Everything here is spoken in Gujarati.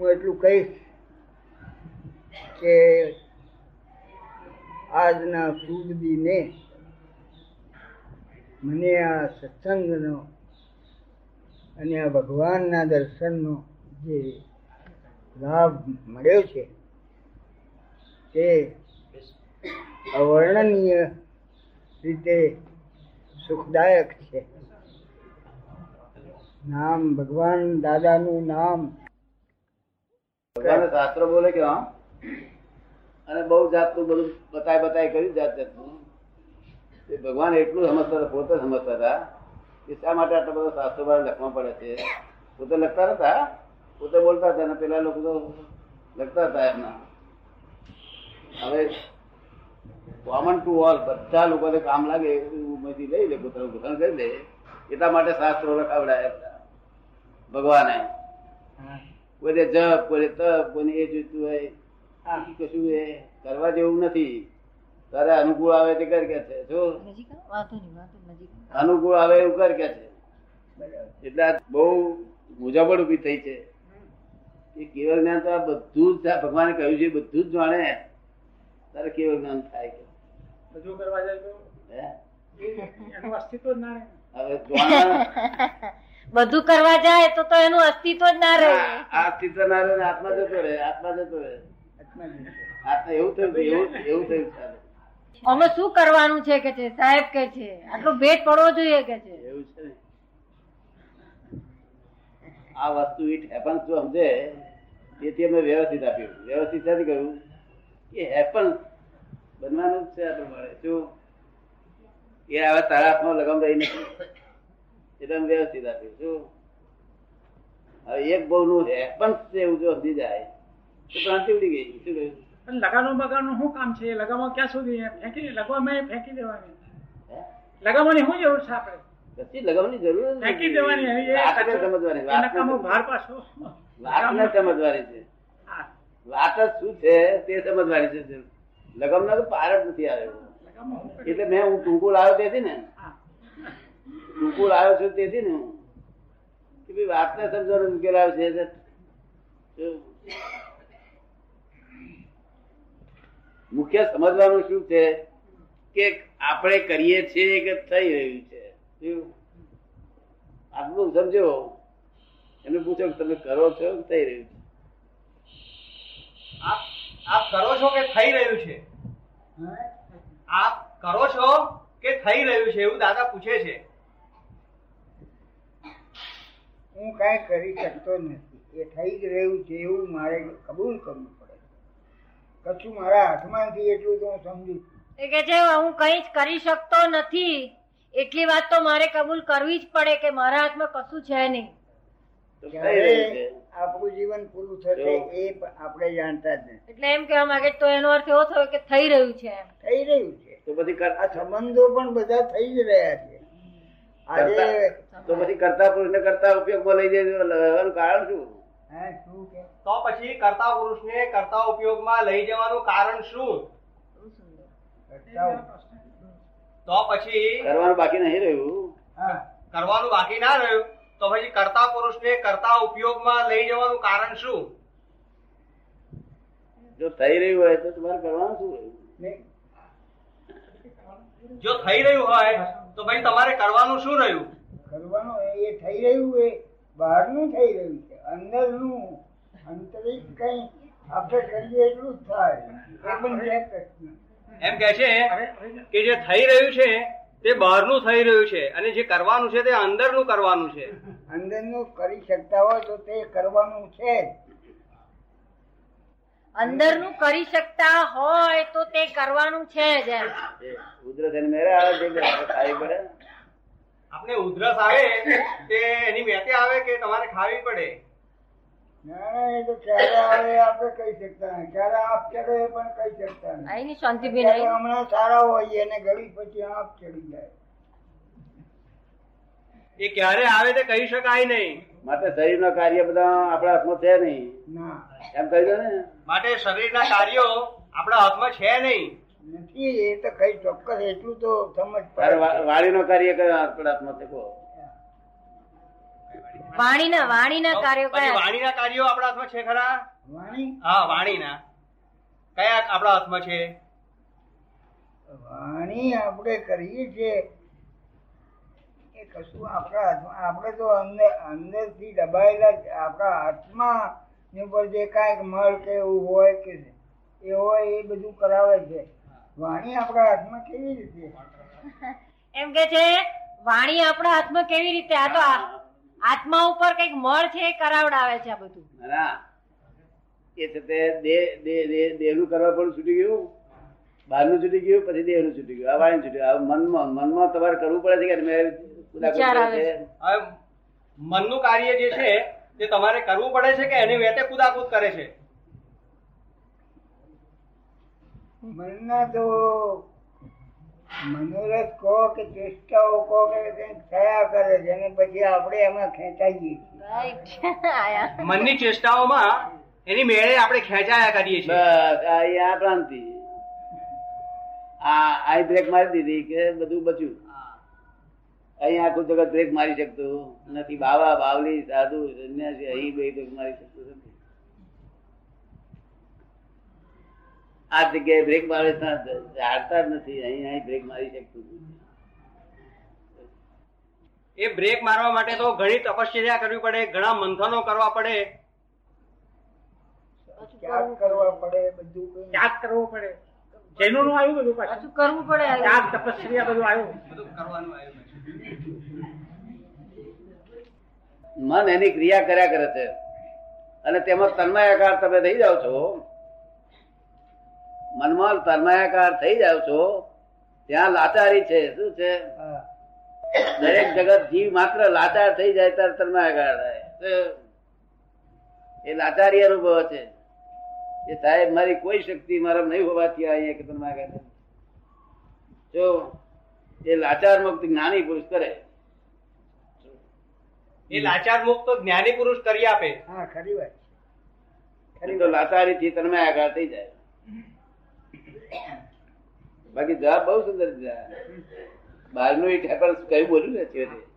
હું એટલું કહીશ કે આજના શુભ દિને મને આ સત્સંગનો અને આ ભગવાનના દર્શનનો જે લાભ મળ્યો છે, તે અવર્ણનીય રીતે સુખદાયક છે. નામ ભગવાન દાદાનું નામ ભગવાને શાસ્ત્ર બોલે કે અને બહુ જાતનું બધું બતાય બતાય કર્યું જાત જાતનું. એ ભગવાન એટલું સમજતા હતા, પોતે સમજતા હતા કે શા માટે આટલા બધા શાસ્ત્રો બહાર લખવા પડે છે. પોતે લખતા હતા પોતે બોલતા હતા અને પેલા લોકો તો લખતા હતા એમના. હવે કોમન ટુ ઓલ બધા લોકોને કામ લાગે ઉમેરથી લઈ લે, પોતાનું ગોઠવણ કરી દે એટલા માટે શાસ્ત્રો લખાવડાયા ભગવાને. કોઈને જપ કોઈને તપ કોઈને એ જોઈતું હોય આ કશું એ કરવા જેવું નથી. તારે અનુકૂળ આવે તે કર કે છે જો. અનુકૂળ આવે એવું કર કે છે. એટલે બહુ મુજાબડ ઊભી થઈ છે. એ કેવળ જ્ઞાન તો આ બધું જ ભગવાને કહ્યું છે બધું જ જાણે. તારે કેવળ જ્ઞાન થાય કે? બધું કરવા જાય તો? હે? એનું અસ્તિત્વ જ ના હવે બધું કરવા જાય તો તો એનું અસ્તિત્વ જ ના રહે. અસ્તિત્વ ના રહે આત્મા જતો રહે આત્મા જતો રહે. આત્મા એવું થયું એવું એવું થયું અમે શું કરવાનું છે કે છે? સાહેબ કે છે? આટલો ભેટ પડવો જોઈએ કે છે? એવું છે આ વસ્તુ ઇટ હેપન્સ જો સમજે તેથી અમે વ્યવસ્થિત આપ્યું. વ્યવસ્થિત સાથે કહ્યું કે હેપન્સ બનવાનું જ છે આ પ્રમાણે. શું? એ આવા તારા લગમ લગામ રહી નથી. અમે વ્યવસ્થિત આપ્યું શું હવે એક બહુ નું હેપન્સ છે એવું જો સમજી જાય તો ક્રાંતિ ઉડી ગઈ. શું કહ્યું? લગાનો બગાનો શું કામ છે? લગામાં ક્યાં સુધી? ફેંકી લગાવવામાં ફેંકી દેવાની? લગાવવાની શું જરૂર છે આપણે? કશી લગાવવાની જરૂર ફેંકી દેવાની વાતને સમજવાની વાતને પાછો. સમજવાની છે. વાત જ શું છે તે સમજવાની છે લગમ તો પાર જ નથી આવ્યો? એટલે મેં હું ટૂંકું લાવ્યો તેથી ને હા. આવ્યો છું તેથી ને. કે ભાઈ વાતને સમજવાનો ઉકેલ આવ્યો છે? મુખ્ય સમજવાનું શું છે? કે આપણે કરીએ છીએ કે થઈ રહ્યું છે? આટલું સમજો. એને પૂછો કે તમે કરો છો કે થઈ રહ્યું છે? આપ આપ કરો છો કે થઈ રહ્યું છે? આપ કરો છો કે થઈ રહ્યું છે એવું દાદા પૂછે છે. હું કાંઈ કરી શકતો નથી. એ થઈ જ રહ્યું છે એવું મારે કબૂલ કરવું પડે કશું મારા હાથમાં નથી એટલું તો હું સમજુ છું. એ કે છે હું કઈ જ કરી શકતો નથી. એટલી વાત તો મારે કબૂલ કરવી જ પડે કે મારા હાથમાં કશું છે નહીં. આપણું જીવન પૂરું થશે એ આપણે જાણતા જ નથી. એટલે એમ કહેવા માંગે તો એનો અર્થ એવો થયો કે થઈ રહ્યું છે એમ. થઈ રહ્યું છે. તો બધી આ સંબંધો પણ બધા થઈ જ રહ્યા છે. તો પછી કરતા પુરુષ ને કરતા ઉપયોગમાં લઈ જઈ લેવાનું કારણ શું? હે, શું કે? તો પછી કરતા પુરુષને કરતા ઉપયોગમાં લઈ જવાનું કારણ શું? તો પછી કરવાનું બાકી નહીં રહ્યું. હા. કરવાનું બાકી ના રહ્યું તો પછી કરતા પુરુષ ને કરતા ઉપયોગમાં લઈ જવાનું કારણ શું? જો થઈ રહ્યું હોય તો તમારે કરવાનું શું રહ્યું. જો થઈ રહ્યું હોય તો ભાઈ તમારે કરવાનું શું રહ્યું? કરવાનું એ- થઈ રહ્યું એ. બહારનું થઈ રહ્યું છે. અંદરનું. આંતરિક કઈ આપણે કરીએ એટલું જ થાય. એમ કે છે કે જે થઈ રહ્યું છે તે બહારનું થઈ રહ્યું છે. અને જે કરવાનું છે તે અંદરનું કરવાનું છે. અંદરનું કરી શકતા હોય તો તે કરવાનું છે. અંદરનું કરી શકતા હોય તો તે કરવાનું છે જ ઉધરસ એને મેરે આવે છે કે ખાવી પડે? આપણે ઉધરસ આવે તે એની વેતે આવે કે તમારે ખાવી પડે? ના ના એ તો ક્યારે આવે આપણે કહી શકતા ક્યારે આપ ચડે એ પણ કહી શકતા નહીં. શાંતિ ની હમણાં સારા હોઈએ અને ગળી પછી આપ ચડી જાય. એ ક્યારે આવે તે કહી શકાય નહીં. માટે શરીરના કાર્ય બધા આપણા હાથમાં છે નહીં. એમ કહી દો ને. માટે શરીરના કાર્યો આપણા હાથમાં છે નહીં. નથી એ તો કઈ ચોક્કસ એટલું તો સમજ તારે પડે વા- વાણીનો કાર્ય કયો આપણા હાથમાં છે કહો વાણીના વાણીના કાર્યો કયા? વાણીના કાર્યો આપણા હાથમાં છે ખરા? વાણી? હા વાણીના. કયા આપણા હાથમાં છે? વાણી આપણે કરીએ છીએ. એ કશું આપણા હાથમાં આપણે તો અંદર અંદરથી દબાયેલા આપણા હાથમાં ની ઉપર જે કાંઈક મળ કે એવું હોય કે એ હોય એ બધું કરાવે છે. વાણી આપણા હાથમાં કેવી રીતે? એમ કે છે વાણી આપણા હાથમાં કેવી રીતે? આ તો આત્મા ઉપર કંઈક મળ છે એ કરાવડાવે છે આ બધું. ના એ છે તે દેહ દેહ દેહ દેહનું કરવા પણ છૂટી ગયું. બહારનું છૂટી ગયું પછી દેહનું છૂટી ગયું. આ વાણી છૂટી ગયું. મનમાં મનમાં તમારે કરવું પડે છે કે મેં મનનું કાર્ય જે છે તે તમારે કરવું પડે છે કે એની વેતે કુદાકુદ કરે છે? મનના તો મનોરથ કહો કે ચેષ્ટાઓ કહો કે કંઈક થયા કરે છે અને પછી આપણે એમાં ખેંચાઈએ મનની ચેષ્ટાઓમાં એની મેળે આપણે ખેંચાયા કરીએ છીએ. બસ આ એ આ ભ્રાંતિ આ આ બ્રેક મારી દીધી કે બધું બચ્યું. અહીં આખું જગત બ્રેક મારી શકતું. નથી બાવા બાવલી સાધુ સંન્યાસી અહીં બે બ્રેક મારી શકતું નથી. આ જગ્યાએ બ્રેક મારે હારતા જ નથી. અહીં અહીં બ્રેક મારી શકતું નથી. એ બ્રેક મારવા માટે તો ઘણી તપશ્ચર્યા કરવી પડે ઘણા મંથનો કરવા પડે. ત્યાગ કરવા પડે બધું ત્યાગ કરવો પડે. જૈનો નું આવ્યું બધું પાછું? કરવું પડે ત્યાગ તપસ્યા બધું. આવ્યું બધું કરવાનું આવ્યું. મન એની ક્રિયા કર્યા કરે છે. અને તેમાં તન્માયાકાર તમે થઈ જાઓ છો. મનમાં તન્માયાકાર થઈ જાઓ છો. ત્યાં લાચારી છે. શું છે? દરેક જગત જીવ માત્ર લાચાર થઈ જાય ત્યારે તન્માયાકાર થાય. એ લાચારી અનુભવ છે. એ સાહેબ મારી કોઈ શક્તિ મારા નહીં હોવાથી આ અહીંયા કે તન્મયાકાર થાય. જો એ લાચાર મુક્ત જ્ઞાની પુરુષ કરે. એ લાચાર મુક્ત તો જ્ઞાની પુરુષ કરી આપે. હા ખરી વાત છે. તો લાચારી થી તન્મયાકાર થઈ જાય. બાકી જવાબ બહુ સુંદર છે. બહારનું એ ઠેકર કયું બોલ્યું ને છેવટે